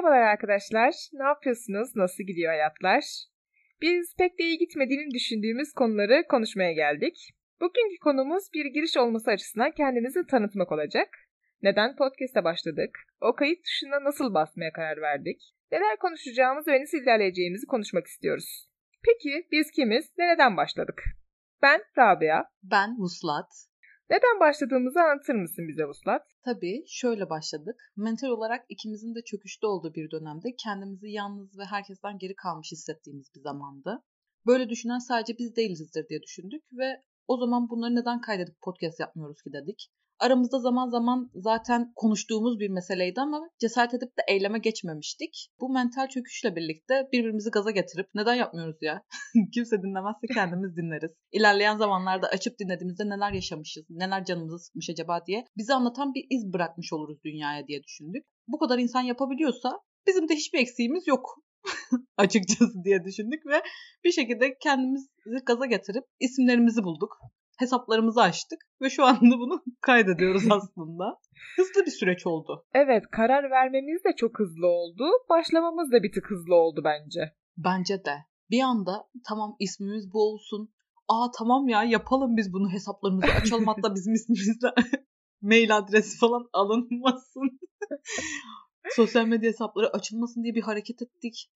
Merhabalar arkadaşlar. Ne yapıyorsunuz? Nasıl gidiyor hayatlar? Biz pek de iyi gitmediğini düşündüğümüz konuları konuşmaya geldik. Bugünkü konumuz bir giriş olması açısından kendimizi tanıtmak olacak. Neden podcast'a başladık? O kayıt tuşuna nasıl basmaya karar verdik? Neler konuşacağımız ve nasıl ilerleyeceğimizi konuşmak istiyoruz. Peki biz kimiz ve neden başladık? Ben Rabia. Ben Vuslat. Neden başladığımızı anlatır mısın bize Vuslat? Tabii şöyle başladık. Mental olarak ikimizin de çöküşte olduğu bir dönemde kendimizi yalnız ve herkesten geri kalmış hissettiğimiz bir zamandı. Böyle düşünen sadece biz değilizdir diye düşündük ve o zaman bunları neden kaydedip podcast yapmıyoruz ki dedik. Aramızda zaman zaman zaten konuştuğumuz bir meseleydi ama cesaret edip de eyleme geçmemiştik. Bu mental çöküşle birlikte birbirimizi gaza getirip neden yapmıyoruz ya? Kimse dinlemezse kendimiz dinleriz. İlerleyen zamanlarda açıp dinlediğimizde neler yaşamışız, neler canımızı sıkmış acaba diye bize anlatan bir iz bırakmış oluruz dünyaya diye düşündük. Bu kadar insan yapabiliyorsa bizim de hiçbir eksiğimiz yok açıkçası diye düşündük ve bir şekilde kendimizi gaza getirip isimlerimizi bulduk hesaplarımızı açtık ve şu anda bunu kaydediyoruz aslında. Hızlı bir süreç oldu. Evet, karar vermemiz de çok hızlı oldu. Başlamamız da bir tık hızlı oldu bence. Bence de. Bir anda tamam ismimiz bu olsun. Aa tamam ya yapalım biz bunu hesaplarımızı açalım hatta bizim ismimizle mail adresi falan alınmasın. Sosyal medya hesapları açılmasın diye bir hareket ettik.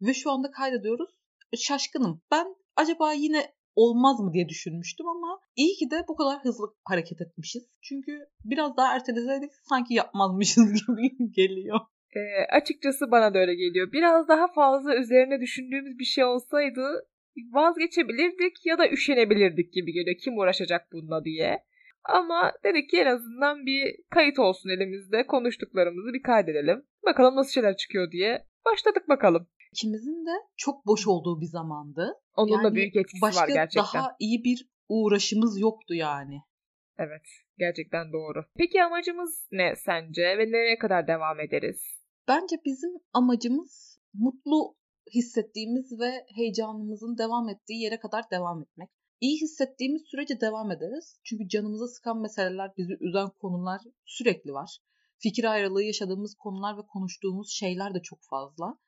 Ve şu anda kaydediyoruz. Şaşkınım. Ben acaba yine olmaz mı diye düşünmüştüm ama iyi ki de bu kadar hızlı hareket etmişiz. Çünkü biraz daha erteleseydik sanki yapmazmışız gibi geliyor. E, açıkçası bana da öyle geliyor. Biraz daha fazla üzerine düşündüğümüz bir şey olsaydı vazgeçebilirdik ya da üşenebilirdik gibi geliyor. Kim uğraşacak bununla diye. Ama dedik ki en azından bir kayıt olsun elimizde. Konuştuklarımızı bir kaydedelim. Bakalım nasıl şeyler çıkıyor diye. Başladık bakalım. İkimizin de çok boş olduğu bir zamandı. Onun yani da büyük etkisi var gerçekten. Başka daha iyi bir uğraşımız yoktu yani. Evet, gerçekten doğru. Peki amacımız ne sence ve nereye kadar devam ederiz? Bence bizim amacımız mutlu hissettiğimiz ve heyecanımızın devam ettiği yere kadar devam etmek. İyi hissettiğimiz sürece devam ederiz. Çünkü canımıza sıkan meseleler, bizi üzen konular sürekli var. Fikir ayrılığı yaşadığımız konular ve konuştuğumuz şeyler de çok fazla.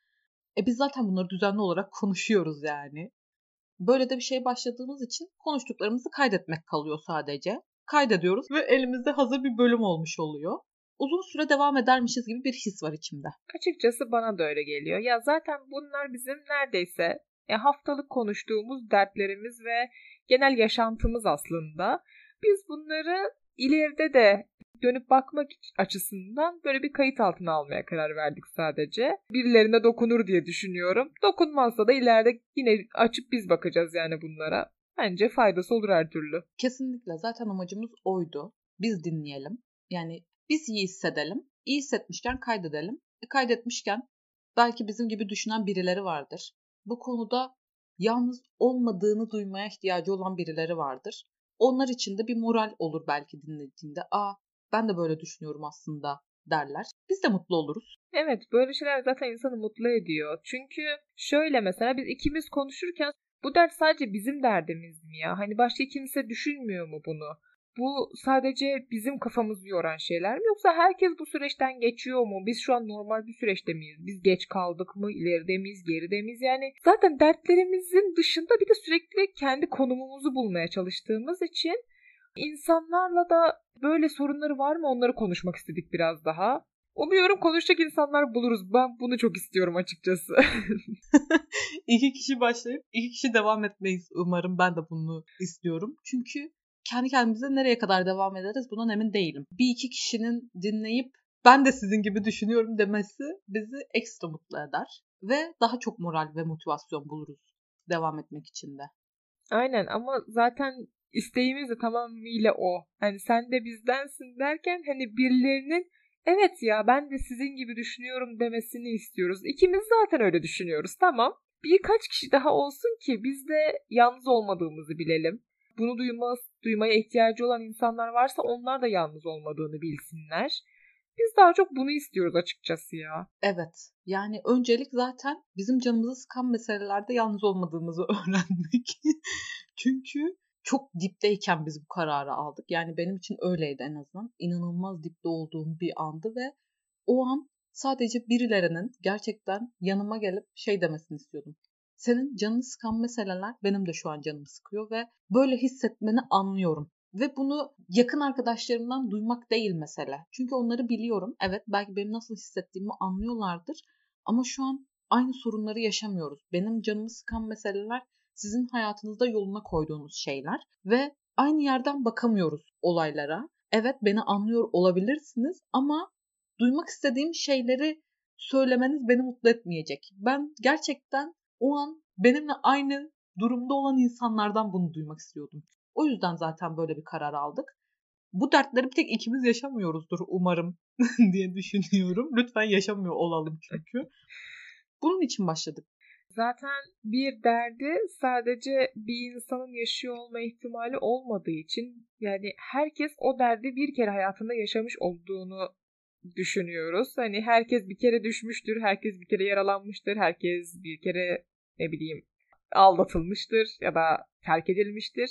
E biz zaten bunları düzenli olarak konuşuyoruz yani. Böyle de bir şey başladığımız için konuştuklarımızı kaydetmek kalıyor sadece. Kaydediyoruz ve elimizde hazır bir bölüm olmuş oluyor. Uzun süre devam edermişiz gibi bir his var içimde. Açıkçası bana da öyle geliyor. Ya zaten bunlar bizim neredeyse ya haftalık konuştuğumuz dertlerimiz ve genel yaşantımız aslında. Biz bunları ileride de dönüp bakmak açısından böyle bir kayıt altına almaya karar verdik sadece. Birilerine dokunur diye düşünüyorum. Dokunmazsa da ileride yine açıp biz bakacağız yani bunlara. Bence faydası olur her türlü. Kesinlikle zaten amacımız oydu. Biz dinleyelim. Yani biz iyi hissedelim. İyi hissetmişken kaydedelim. E, kaydetmişken belki bizim gibi düşünen birileri vardır. Bu konuda yalnız olmadığını duymaya ihtiyacı olan birileri vardır. Onlar için de bir moral olur belki dinlediğinde. Aa ben de böyle düşünüyorum aslında derler. Biz de mutlu oluruz. Evet böyle şeyler zaten insanı mutlu ediyor. Çünkü şöyle mesela biz ikimiz konuşurken bu dert sadece bizim derdimiz mi ya? Hani başka kimse düşünmüyor mu bunu? Bu sadece bizim kafamızı yoran şeyler mi yoksa herkes bu süreçten geçiyor mu? Biz şu an normal bir süreçte miyiz? Biz geç kaldık mı? İleride miyiz? Geride miyiz? Yani zaten dertlerimizin dışında bir de sürekli kendi konumumuzu bulmaya çalıştığımız için insanlarla da böyle sorunları var mı onları konuşmak istedik biraz daha. Umuyorum konuşacak insanlar buluruz. Ben bunu çok istiyorum açıkçası. İki kişi başlayıp iki kişi devam etmeyiz umarım. Ben de bunu istiyorum. Çünkü kendi kendimize nereye kadar devam ederiz bundan emin değilim. Bir iki kişinin dinleyip ben de sizin gibi düşünüyorum demesi bizi ekstra mutlu eder. Ve daha çok moral ve motivasyon buluruz devam etmek için de. Aynen ama zaten isteğimiz de tamamıyla o. Hani sen de bizdensin derken hani birilerinin evet ya ben de sizin gibi düşünüyorum demesini istiyoruz. İkimiz zaten öyle düşünüyoruz tamam. Birkaç kişi daha olsun ki biz de yalnız olmadığımızı bilelim. Bunu duymaz, duymaya ihtiyacı olan insanlar varsa onlar da yalnız olmadığını bilsinler. Biz daha çok bunu istiyoruz açıkçası ya. Evet. Yani öncelik zaten bizim canımızı sıkan meselelerde yalnız olmadığımızı öğrendik. Çünkü çok dipteyken biz bu kararı aldık. Yani benim için öyleydi en azından. İnanılmaz dipte olduğum bir andı ve o an sadece birilerinin gerçekten yanıma gelip şey demesini istiyordum. Senin canını sıkan meseleler benim de şu an canımı sıkıyor ve böyle hissetmeni anlıyorum. Ve bunu yakın arkadaşlarımdan duymak değil mesele. Çünkü onları biliyorum. Evet belki benim nasıl hissettiğimi anlıyorlardır. Ama şu an aynı sorunları yaşamıyoruz. Benim canımı sıkan meseleler sizin hayatınızda yoluna koyduğunuz şeyler. Ve aynı yerden bakamıyoruz olaylara. Evet beni anlıyor olabilirsiniz ama duymak istediğim şeyleri söylemeniz beni mutlu etmeyecek. Ben gerçekten o an benimle aynı durumda olan insanlardan bunu duymak istiyordum. O yüzden zaten böyle bir karar aldık. Bu dertleri bir tek ikimiz yaşamıyoruzdur umarım diye düşünüyorum. Lütfen yaşamıyor olalım çünkü. Bunun için başladık. Zaten bir derdi sadece bir insanın yaşıyor olma ihtimali olmadığı için yani herkes o derdi bir kere hayatında yaşamış olduğunu düşünüyoruz. Hani herkes bir kere düşmüştür, herkes bir kere yaralanmıştır, herkes bir kere ne bileyim aldatılmıştır ya da terk edilmiştir.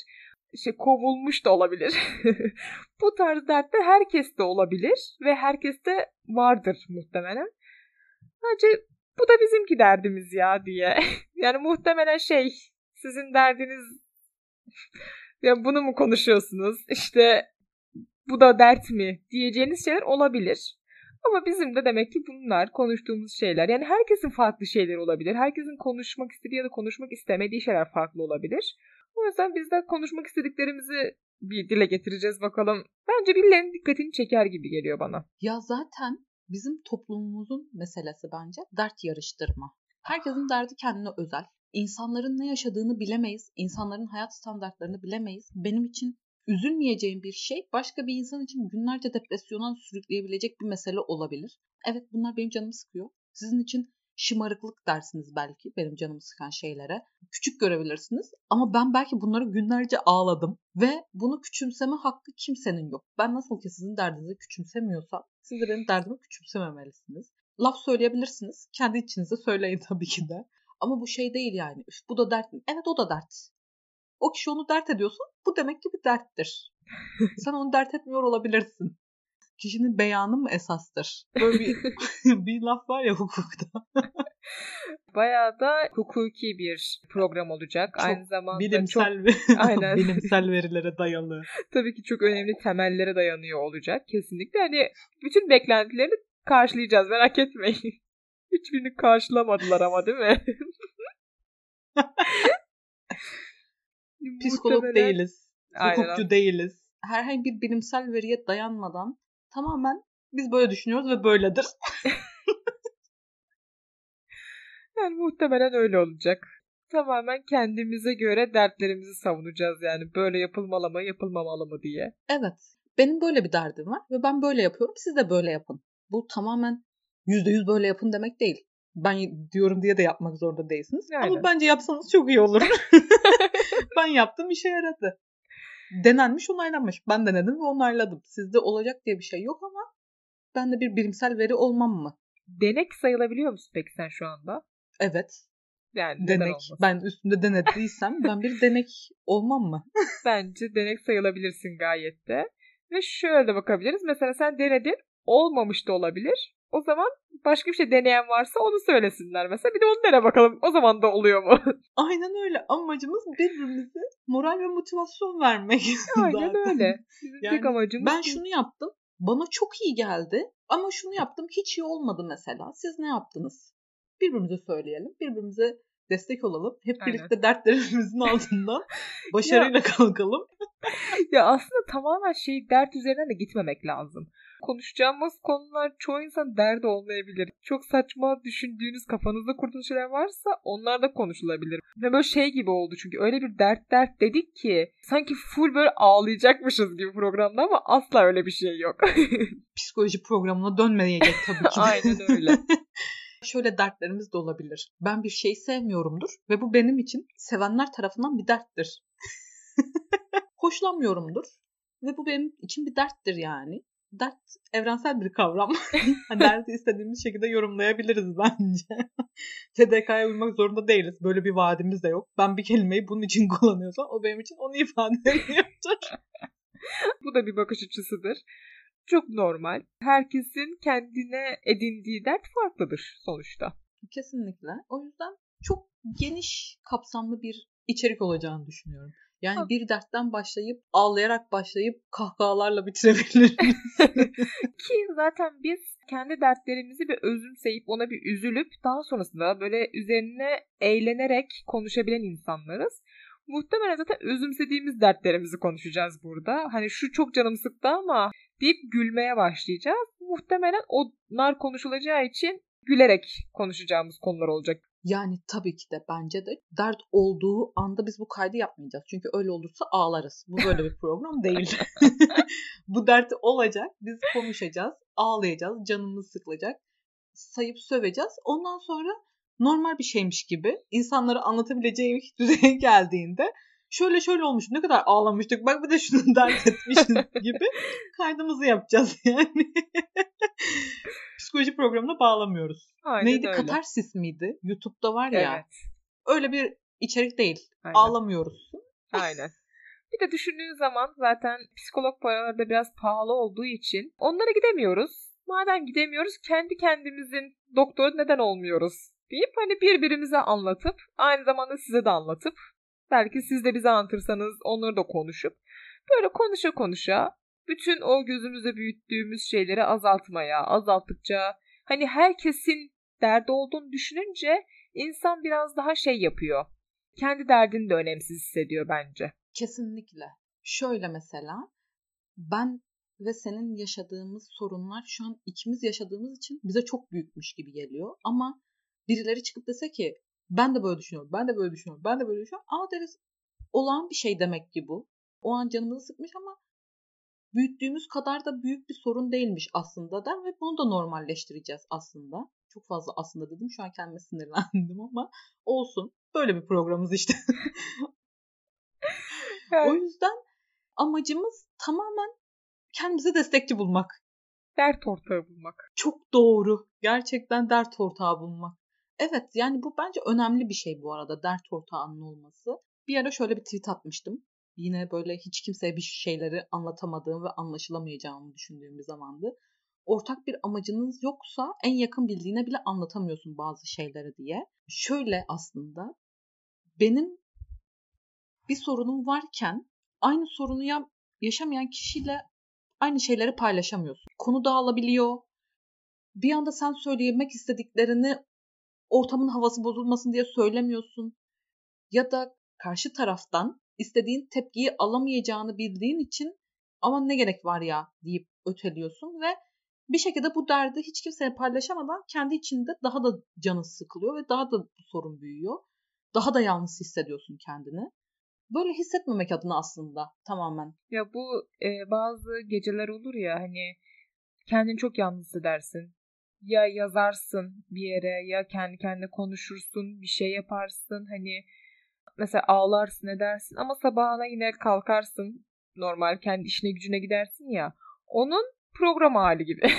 İşte kovulmuş da olabilir. Bu tarz dertler herkeste olabilir ve herkeste vardır muhtemelen. Sadece bu da bizimki derdimiz ya diye. yani muhtemelen şey sizin derdiniz ya bunu mu konuşuyorsunuz? İşte bu da dert mi diyeceğiniz şeyler olabilir. Ama bizim de demek ki bunlar konuştuğumuz şeyler. Yani herkesin farklı şeyleri olabilir. Herkesin konuşmak istediği ya da konuşmak istemediği şeyler farklı olabilir. O yüzden biz de konuşmak istediklerimizi bir dile getireceğiz bakalım. Bence birilerinin dikkatini çeker gibi geliyor bana. Ya zaten bizim toplumumuzun meselesi bence dert yarıştırma. Herkesin derdi kendine özel. İnsanların ne yaşadığını bilemeyiz. İnsanların hayat standartlarını bilemeyiz. Benim için üzülmeyeceğim bir şey başka bir insan için günlerce depresyona sürükleyebilecek bir mesele olabilir. Evet bunlar benim canımı sıkıyor. Sizin için şımarıklık dersiniz belki benim canımı sıkan şeylere. Küçük görebilirsiniz ama ben belki bunları günlerce ağladım ve bunu küçümseme hakkı kimsenin yok. Ben nasıl ki sizin derdinizi küçümsemiyorsam siz de benim derdimi küçümsememelisiniz. Laf söyleyebilirsiniz. Kendi içinize söyleyin tabii ki de. Ama bu şey değil yani. Üf, bu da dert mi? Evet o da dert. O kişi onu dert ediyorsun. Bu demek ki bir derttir. Sen onu dert etmiyor olabilirsin. Kişinin beyanı mı esastır? Böyle bir, bir laf var ya hukukta. Bayağı da hukuki bir program olacak. Çok Aynı zamanda bilimsel çok aynen. bilimsel verilere dayalı. Tabii ki çok önemli temellere dayanıyor olacak kesinlikle. Hani bütün beklentilerini karşılayacağız merak etmeyin. Hiçbirini karşılamadılar ama değil mi? Psikolog değiliz. Hukukçu Aynen. değiliz. Herhangi bir bilimsel veriye dayanmadan tamamen biz böyle düşünüyoruz ve böyledir. yani muhtemelen öyle olacak. Tamamen kendimize göre dertlerimizi savunacağız yani. Böyle yapılmalı mı, yapılmamalı mı diye. Evet. Benim böyle bir derdim var ve ben böyle yapıyorum. Siz de böyle yapın. Bu tamamen %100 böyle yapın demek değil. Ben diyorum diye de yapmak zorunda değilsiniz. Aynen. Ama bence yapsanız çok iyi olur. ben yaptım işe yaradı. Denenmiş onaylanmış. Ben denedim ve onayladım. Sizde olacak diye bir şey yok ama ben de bir bilimsel veri olmam mı? Denek sayılabiliyor musun peki sen şu anda? Evet. Yani denek. Ben üstünde denediysem ben bir denek olmam mı? Bence denek sayılabilirsin gayet de. Ve şöyle de bakabiliriz. Mesela sen denedin. Olmamış da olabilir. O zaman başka bir şey deneyen varsa onu söylesinler mesela. Bir de onu dene bakalım. O zaman da oluyor mu? Aynen öyle. Amacımız birbirimize moral ve motivasyon vermek. Aynen zaten. öyle. Bizim yani tek amacımız ben şunu yaptım. Bana çok iyi geldi. Ama şunu yaptım hiç iyi olmadı mesela. Siz ne yaptınız? Birbirimize söyleyelim. Birbirimize destek olalım. Hep Aynen. birlikte dertlerimizin altından başarıyla kalkalım. ya aslında tamamen şey dert üzerinden de gitmemek lazım konuşacağımız konular çoğu insan derdi olmayabilir. Çok saçma düşündüğünüz kafanızda kurduğunuz şeyler varsa onlar da konuşulabilir. Ve böyle şey gibi oldu çünkü öyle bir dert dert dedik ki sanki full böyle ağlayacakmışız gibi programda ama asla öyle bir şey yok. Psikoloji programına dönmeyecek tabii ki. Aynen öyle. şöyle dertlerimiz de olabilir. Ben bir şeyi sevmiyorumdur ve bu benim için sevenler tarafından bir derttir. Hoşlanmıyorumdur ve bu benim için bir derttir yani dert evrensel bir kavram. Hani derdi istediğimiz şekilde yorumlayabiliriz bence. TDK'ya uymak zorunda değiliz. Böyle bir vaadimiz de yok. Ben bir kelimeyi bunun için kullanıyorsam o benim için onu ifade ediyordur. Bu da bir bakış açısıdır. Çok normal. Herkesin kendine edindiği dert farklıdır sonuçta. Kesinlikle. O yüzden çok geniş kapsamlı bir içerik olacağını düşünüyorum. Yani ha. bir dertten başlayıp ağlayarak başlayıp kahkahalarla bitirebiliriz. Ki zaten biz kendi dertlerimizi bir özümseyip ona bir üzülüp daha sonrasında böyle üzerine eğlenerek konuşabilen insanlarız. Muhtemelen zaten özümsediğimiz dertlerimizi konuşacağız burada. Hani şu çok canım sıktı ama deyip gülmeye başlayacağız. Muhtemelen onlar konuşulacağı için gülerek konuşacağımız konular olacak. Yani tabii ki de bence de dert olduğu anda biz bu kaydı yapmayacağız. Çünkü öyle olursa ağlarız. Bu böyle bir program değil. bu dert olacak. Biz konuşacağız, ağlayacağız, canımız sıkılacak. Sayıp söveceğiz. Ondan sonra normal bir şeymiş gibi insanlara anlatabileceğim düzeye geldiğinde şöyle şöyle olmuş ne kadar ağlamıştık bak bir de şunu dert etmişiz gibi kaydımızı yapacağız yani. Psikoloji programına bağlamıyoruz. Aynen Neydi öyle. katarsis miydi? YouTube'da var ya. Evet. Öyle bir içerik değil. Aynen. Ağlamıyoruz. Aynen. Bir de düşündüğün zaman zaten psikolog paraları da biraz pahalı olduğu için onlara gidemiyoruz. Madem gidemiyoruz kendi kendimizin doktoru neden olmuyoruz deyip hani birbirimize anlatıp aynı zamanda size de anlatıp belki siz de bize anlatırsanız onları da konuşup böyle konuşa konuşa bütün o gözümüzde büyüttüğümüz şeyleri azaltmaya, azalttıkça hani herkesin derdi olduğunu düşününce insan biraz daha şey yapıyor. Kendi derdini de önemsiz hissediyor bence. Kesinlikle. Şöyle mesela ben ve senin yaşadığımız sorunlar şu an ikimiz yaşadığımız için bize çok büyükmüş gibi geliyor. Ama birileri çıkıp dese ki ben de böyle düşünüyorum, ben de böyle düşünüyorum, ben de böyle düşünüyorum. Aa deriz olağan bir şey demek ki bu. O an canımızı sıkmış ama büyüttüğümüz kadar da büyük bir sorun değilmiş aslında da ve bunu da normalleştireceğiz aslında. Çok fazla aslında dedim şu an kendime sinirlendim ama olsun. Böyle bir programımız işte. o yüzden amacımız tamamen kendimize destekçi bulmak. Dert ortağı bulmak. Çok doğru. Gerçekten dert ortağı bulmak. Evet yani bu bence önemli bir şey bu arada dert ortağının olması. Bir ara şöyle bir tweet atmıştım. Yine böyle hiç kimseye bir şeyleri anlatamadığım ve anlaşılamayacağımı düşündüğüm bir zamandı. Ortak bir amacınız yoksa en yakın bildiğine bile anlatamıyorsun bazı şeyleri diye. Şöyle aslında benim bir sorunum varken aynı sorunu ya yaşamayan kişiyle aynı şeyleri paylaşamıyorsun. Konu dağılabiliyor. Bir anda sen söylemek istediklerini ortamın havası bozulmasın diye söylemiyorsun. Ya da karşı taraftan istediğin tepkiyi alamayacağını bildiğin için ama ne gerek var ya deyip öteliyorsun ve bir şekilde bu derdi hiç kimseye paylaşamadan kendi içinde daha da canın sıkılıyor ve daha da bu sorun büyüyor. Daha da yalnız hissediyorsun kendini. Böyle hissetmemek adına aslında tamamen. Ya bu e, bazı geceler olur ya hani kendini çok yalnız hissedersin. Ya yazarsın bir yere ya kendi kendine konuşursun bir şey yaparsın hani mesela ağlarsın edersin ama sabahına yine kalkarsın normal kendi işine gücüne gidersin ya onun program hali gibi.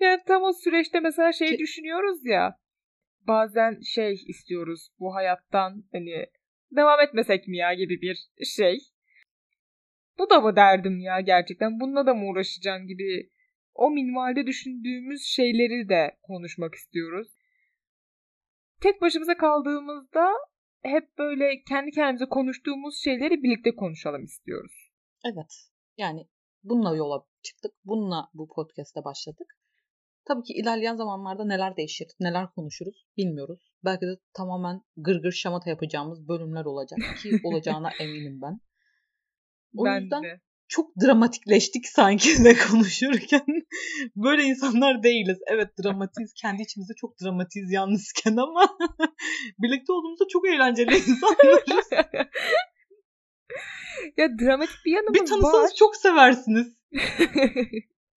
yani tam o süreçte mesela şey düşünüyoruz ya bazen şey istiyoruz bu hayattan hani devam etmesek mi ya gibi bir şey. Bu da mı derdim ya gerçekten bununla da mı uğraşacağım gibi o minvalde düşündüğümüz şeyleri de konuşmak istiyoruz tek başımıza kaldığımızda hep böyle kendi kendimize konuştuğumuz şeyleri birlikte konuşalım istiyoruz. Evet. Yani bununla yola çıktık. Bununla bu podcast'e başladık. Tabii ki ilerleyen zamanlarda neler değişir, neler konuşuruz bilmiyoruz. Belki de tamamen gırgır şamata yapacağımız bölümler olacak ki olacağına eminim ben. O ben yüzden de çok dramatikleştik sanki de konuşurken. Böyle insanlar değiliz. Evet dramatiz. Kendi içimizde çok dramatiz yalnızken ama birlikte olduğumuzda çok eğlenceli insanlarız. ya dramatik bir yanımız var. Bir tanısanız var. çok seversiniz.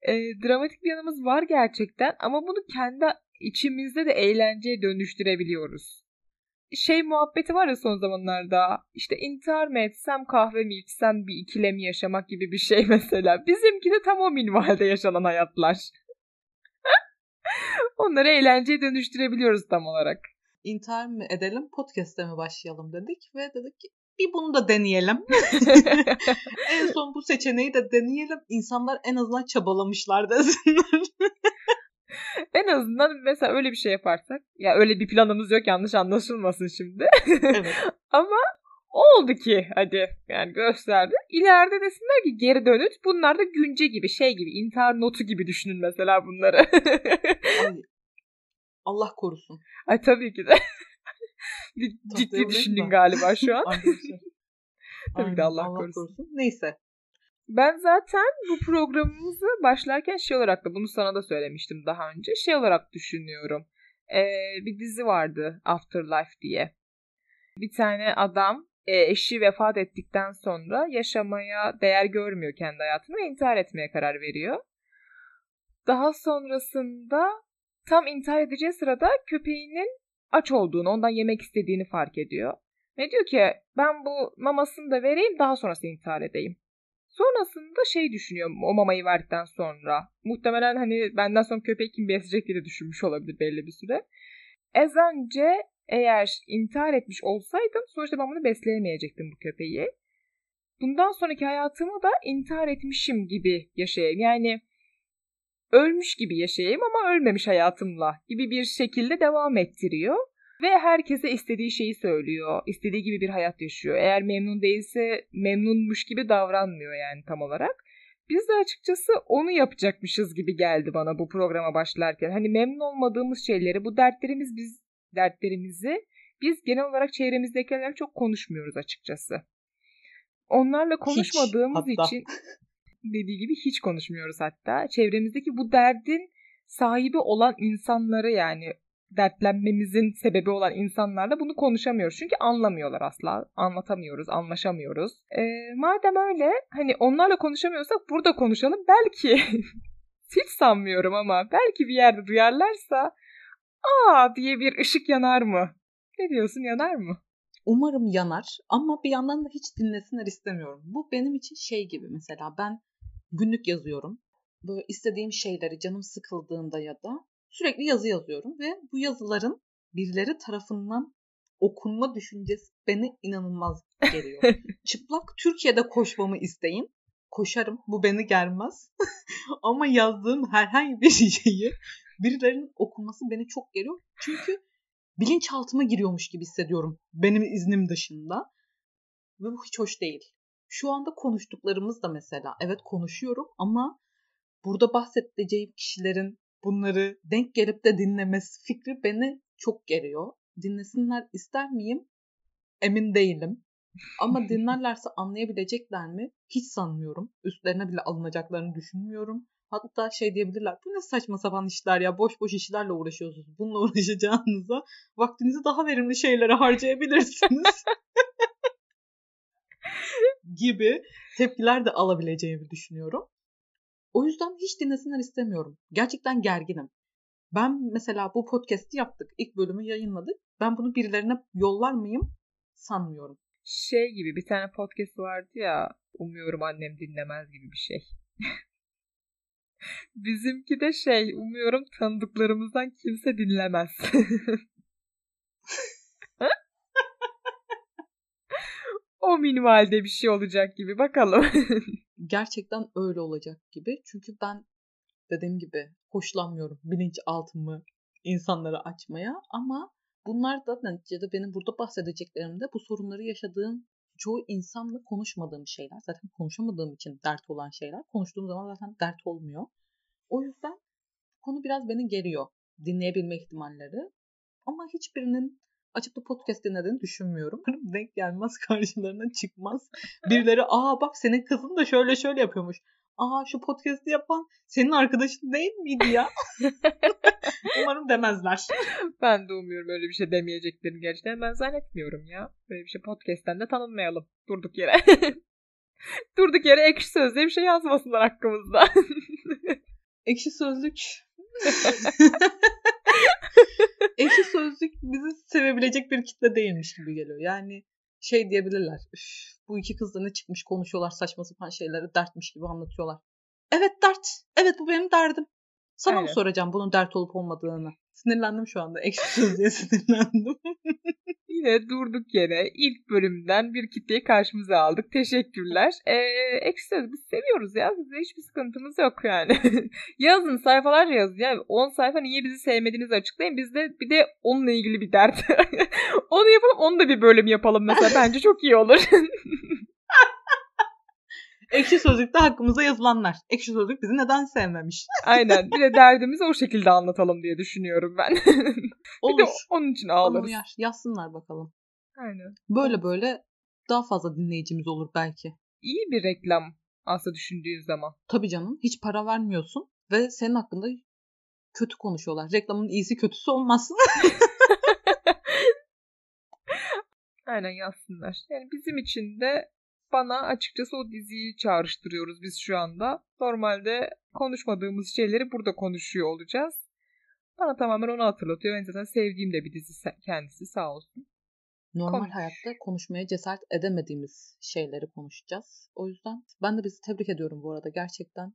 e, dramatik bir yanımız var gerçekten ama bunu kendi içimizde de eğlenceye dönüştürebiliyoruz şey muhabbeti var ya son zamanlarda. İşte intihar mı etsem kahve mi içsem bir ikilemi yaşamak gibi bir şey mesela. Bizimki de tam o minvalde yaşanan hayatlar. Onları eğlenceye dönüştürebiliyoruz tam olarak. İntihar mı edelim podcast'te mi başlayalım dedik ve dedik ki bir bunu da deneyelim. en son bu seçeneği de deneyelim. İnsanlar en azından çabalamışlar desinler. En azından mesela öyle bir şey yaparsak. Ya öyle bir planımız yok yanlış anlaşılmasın şimdi. evet. Ama oldu ki hadi yani gösterdi. İleride desinler ki geri dönüt. Bunlar da günce gibi şey gibi intihar notu gibi düşünün mesela bunları. Ay, Allah korusun. Ay tabii ki de. ciddi düşündün galiba şu an. tabii ki de Allah, Allah korusun. korusun. Neyse. Ben zaten bu programımızı başlarken şey olarak da bunu sana da söylemiştim daha önce. Şey olarak düşünüyorum. Ee, bir dizi vardı Afterlife diye. Bir tane adam e, eşi vefat ettikten sonra yaşamaya değer görmüyor kendi hayatını ve intihar etmeye karar veriyor. Daha sonrasında tam intihar edeceği sırada köpeğinin aç olduğunu, ondan yemek istediğini fark ediyor. Ve diyor ki ben bu mamasını da vereyim daha sonrasında intihar edeyim. Sonrasında şey düşünüyor o mamayı verdikten sonra. Muhtemelen hani benden sonra köpeği kim besleyecek diye düşünmüş olabilir belli bir süre. Ez önce eğer intihar etmiş olsaydım sonuçta ben bunu besleyemeyecektim bu köpeği. Bundan sonraki hayatımı da intihar etmişim gibi yaşayayım. Yani ölmüş gibi yaşayayım ama ölmemiş hayatımla gibi bir şekilde devam ettiriyor. Ve herkese istediği şeyi söylüyor. İstediği gibi bir hayat yaşıyor. Eğer memnun değilse memnunmuş gibi davranmıyor yani tam olarak. Biz de açıkçası onu yapacakmışız gibi geldi bana bu programa başlarken. Hani memnun olmadığımız şeyleri, bu dertlerimiz biz dertlerimizi biz genel olarak çevremizdekilerle çok konuşmuyoruz açıkçası. Onlarla konuşmadığımız hiç, için dediği gibi hiç konuşmuyoruz hatta. Çevremizdeki bu derdin sahibi olan insanları yani dertlenmemizin sebebi olan insanlarla bunu konuşamıyoruz. Çünkü anlamıyorlar asla. Anlatamıyoruz, anlaşamıyoruz. E, madem öyle hani onlarla konuşamıyorsak burada konuşalım. Belki hiç sanmıyorum ama belki bir yerde duyarlarsa aa diye bir ışık yanar mı? Ne diyorsun yanar mı? Umarım yanar ama bir yandan da hiç dinlesinler istemiyorum. Bu benim için şey gibi mesela ben günlük yazıyorum. Böyle istediğim şeyleri canım sıkıldığında ya da sürekli yazı yazıyorum ve bu yazıların birileri tarafından okunma düşüncesi beni inanılmaz geliyor. Çıplak Türkiye'de koşmamı isteyin. Koşarım. Bu beni germez. Ama yazdığım herhangi bir şeyi birilerinin okunması beni çok geriyor. Çünkü bilinçaltıma giriyormuş gibi hissediyorum. Benim iznim dışında. Ve bu hiç hoş değil. Şu anda konuştuklarımız da mesela evet konuşuyorum ama burada bahsedeceğim kişilerin bunları denk gelip de dinlemesi fikri beni çok geriyor. Dinlesinler ister miyim? Emin değilim. Ama dinlerlerse anlayabilecekler mi? Hiç sanmıyorum. Üstlerine bile alınacaklarını düşünmüyorum. Hatta şey diyebilirler. Bu ne saçma sapan işler ya. Boş boş işlerle uğraşıyorsunuz. Bununla uğraşacağınıza vaktinizi daha verimli şeylere harcayabilirsiniz. gibi tepkiler de alabileceğimi düşünüyorum. O yüzden hiç dinlesinler istemiyorum. Gerçekten gerginim. Ben mesela bu podcast'i yaptık. İlk bölümü yayınladık. Ben bunu birilerine yollar mıyım? Sanmıyorum. Şey gibi bir tane podcast vardı ya. Umuyorum annem dinlemez gibi bir şey. Bizimki de şey, umuyorum tanıdıklarımızdan kimse dinlemez. o minimalde bir şey olacak gibi bakalım. Gerçekten öyle olacak gibi. Çünkü ben dediğim gibi hoşlanmıyorum bilinçaltımı insanlara açmaya ama bunlar da neticede benim burada bahsedeceklerimde bu sorunları yaşadığım çoğu insanla konuşmadığım şeyler. Zaten konuşamadığım için dert olan şeyler. Konuştuğum zaman zaten dert olmuyor. O yüzden konu biraz beni geriyor. Dinleyebilme ihtimalleri. Ama hiçbirinin açıp da podcast dinlediğini düşünmüyorum. Denk gelmez karşılarına çıkmaz. Birileri aa bak senin kızın da şöyle şöyle yapıyormuş. Aa şu podcast'i yapan senin arkadaşın değil miydi ya? Umarım demezler. Ben de umuyorum öyle bir şey demeyeceklerini gerçekten ben zannetmiyorum ya. Böyle bir şey podcast'ten de tanınmayalım durduk yere. durduk yere ekşi sözlüğe bir şey yazmasınlar hakkımızda. ekşi sözlük ekşi sözlük bizi sevebilecek bir kitle değilmiş gibi geliyor. Yani şey diyebilirler. bu iki kız da ne çıkmış konuşuyorlar saçma sapan şeyleri dertmiş gibi anlatıyorlar. Evet dert. Evet bu benim derdim. Sana Aynen. mı soracağım bunun dert olup olmadığını? Sinirlendim şu anda. Ekşi sözlüğe sinirlendim. Yine durduk yere ilk bölümden bir kitleyi karşımıza aldık. Teşekkürler. Ee, ekşi biz seviyoruz ya. Bizde hiçbir sıkıntımız yok yani. yazın sayfalarca yazın. Yani 10 sayfa niye bizi sevmediğinizi açıklayın. Bizde bir de onunla ilgili bir dert. onu yapalım onu da bir bölüm yapalım mesela. Bence çok iyi olur. Ekşi Sözlük'te hakkımıza yazılanlar. Ekşi Sözlük bizi neden sevmemiş? Aynen. Bir de derdimizi o şekilde anlatalım diye düşünüyorum ben. Olur. bir de onun için ağlarız. Uyar. Yazsınlar bakalım. Aynen. Böyle böyle daha fazla dinleyicimiz olur belki. İyi bir reklam aslında düşündüğün zaman. Tabii canım. Hiç para vermiyorsun ve senin hakkında kötü konuşuyorlar. Reklamın iyisi kötüsü olmasın. Aynen yazsınlar. Yani bizim için de bana açıkçası o diziyi çağrıştırıyoruz biz şu anda. Normalde konuşmadığımız şeyleri burada konuşuyor olacağız. Bana tamamen onu hatırlatıyor. Ben zaten sevdiğim de bir dizi kendisi sağ olsun. Normal Konuş. hayatta konuşmaya cesaret edemediğimiz şeyleri konuşacağız. O yüzden ben de bizi tebrik ediyorum bu arada gerçekten.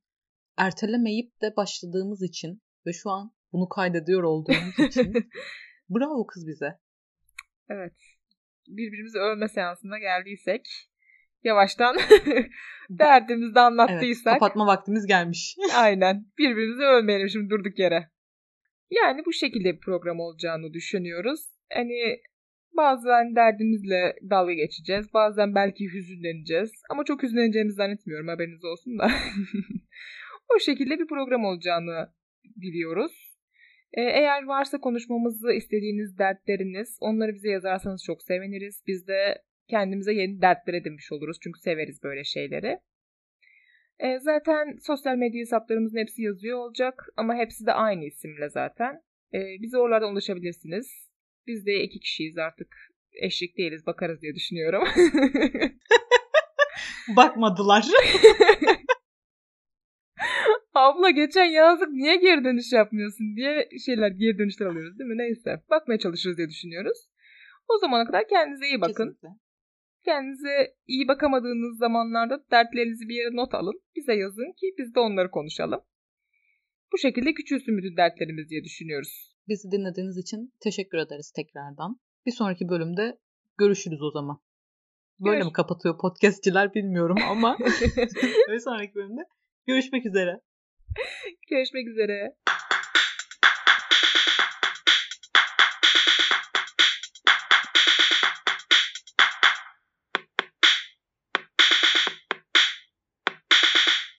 Ertelemeyip de başladığımız için ve şu an bunu kaydediyor olduğumuz için bravo kız bize. Evet. Birbirimizi övme seansına geldiysek yavaştan derdimizi de anlattıysak. Evet, kapatma vaktimiz gelmiş. aynen. Birbirimizi ölmeyelim şimdi durduk yere. Yani bu şekilde bir program olacağını düşünüyoruz. Hani bazen derdimizle dalga geçeceğiz. Bazen belki hüzünleneceğiz. Ama çok hüzünleneceğimizi zannetmiyorum haberiniz olsun da. o şekilde bir program olacağını biliyoruz. Ee, eğer varsa konuşmamızı istediğiniz dertleriniz onları bize yazarsanız çok seviniriz. Biz de kendimize yeni dertler edinmiş oluruz. Çünkü severiz böyle şeyleri. E, zaten sosyal medya hesaplarımızın hepsi yazıyor olacak ama hepsi de aynı isimle zaten. E, bize oralardan ulaşabilirsiniz. Biz de iki kişiyiz artık. Eşlik değiliz bakarız diye düşünüyorum. Bakmadılar. Abla geçen yazdık niye geri dönüş yapmıyorsun diye şeyler geri dönüşler alıyoruz değil mi? Neyse bakmaya çalışırız diye düşünüyoruz. O zamana kadar kendinize iyi bakın. Kesinlikle. Kendinize iyi bakamadığınız zamanlarda dertlerinizi bir yere not alın. Bize yazın ki biz de onları konuşalım. Bu şekilde küçülsün bütün dertlerimiz diye düşünüyoruz. Bizi dinlediğiniz için teşekkür ederiz tekrardan. Bir sonraki bölümde görüşürüz o zaman. Böyle Görüş. mi kapatıyor podcastçiler bilmiyorum ama bir sonraki bölümde görüşmek üzere. Görüşmek üzere.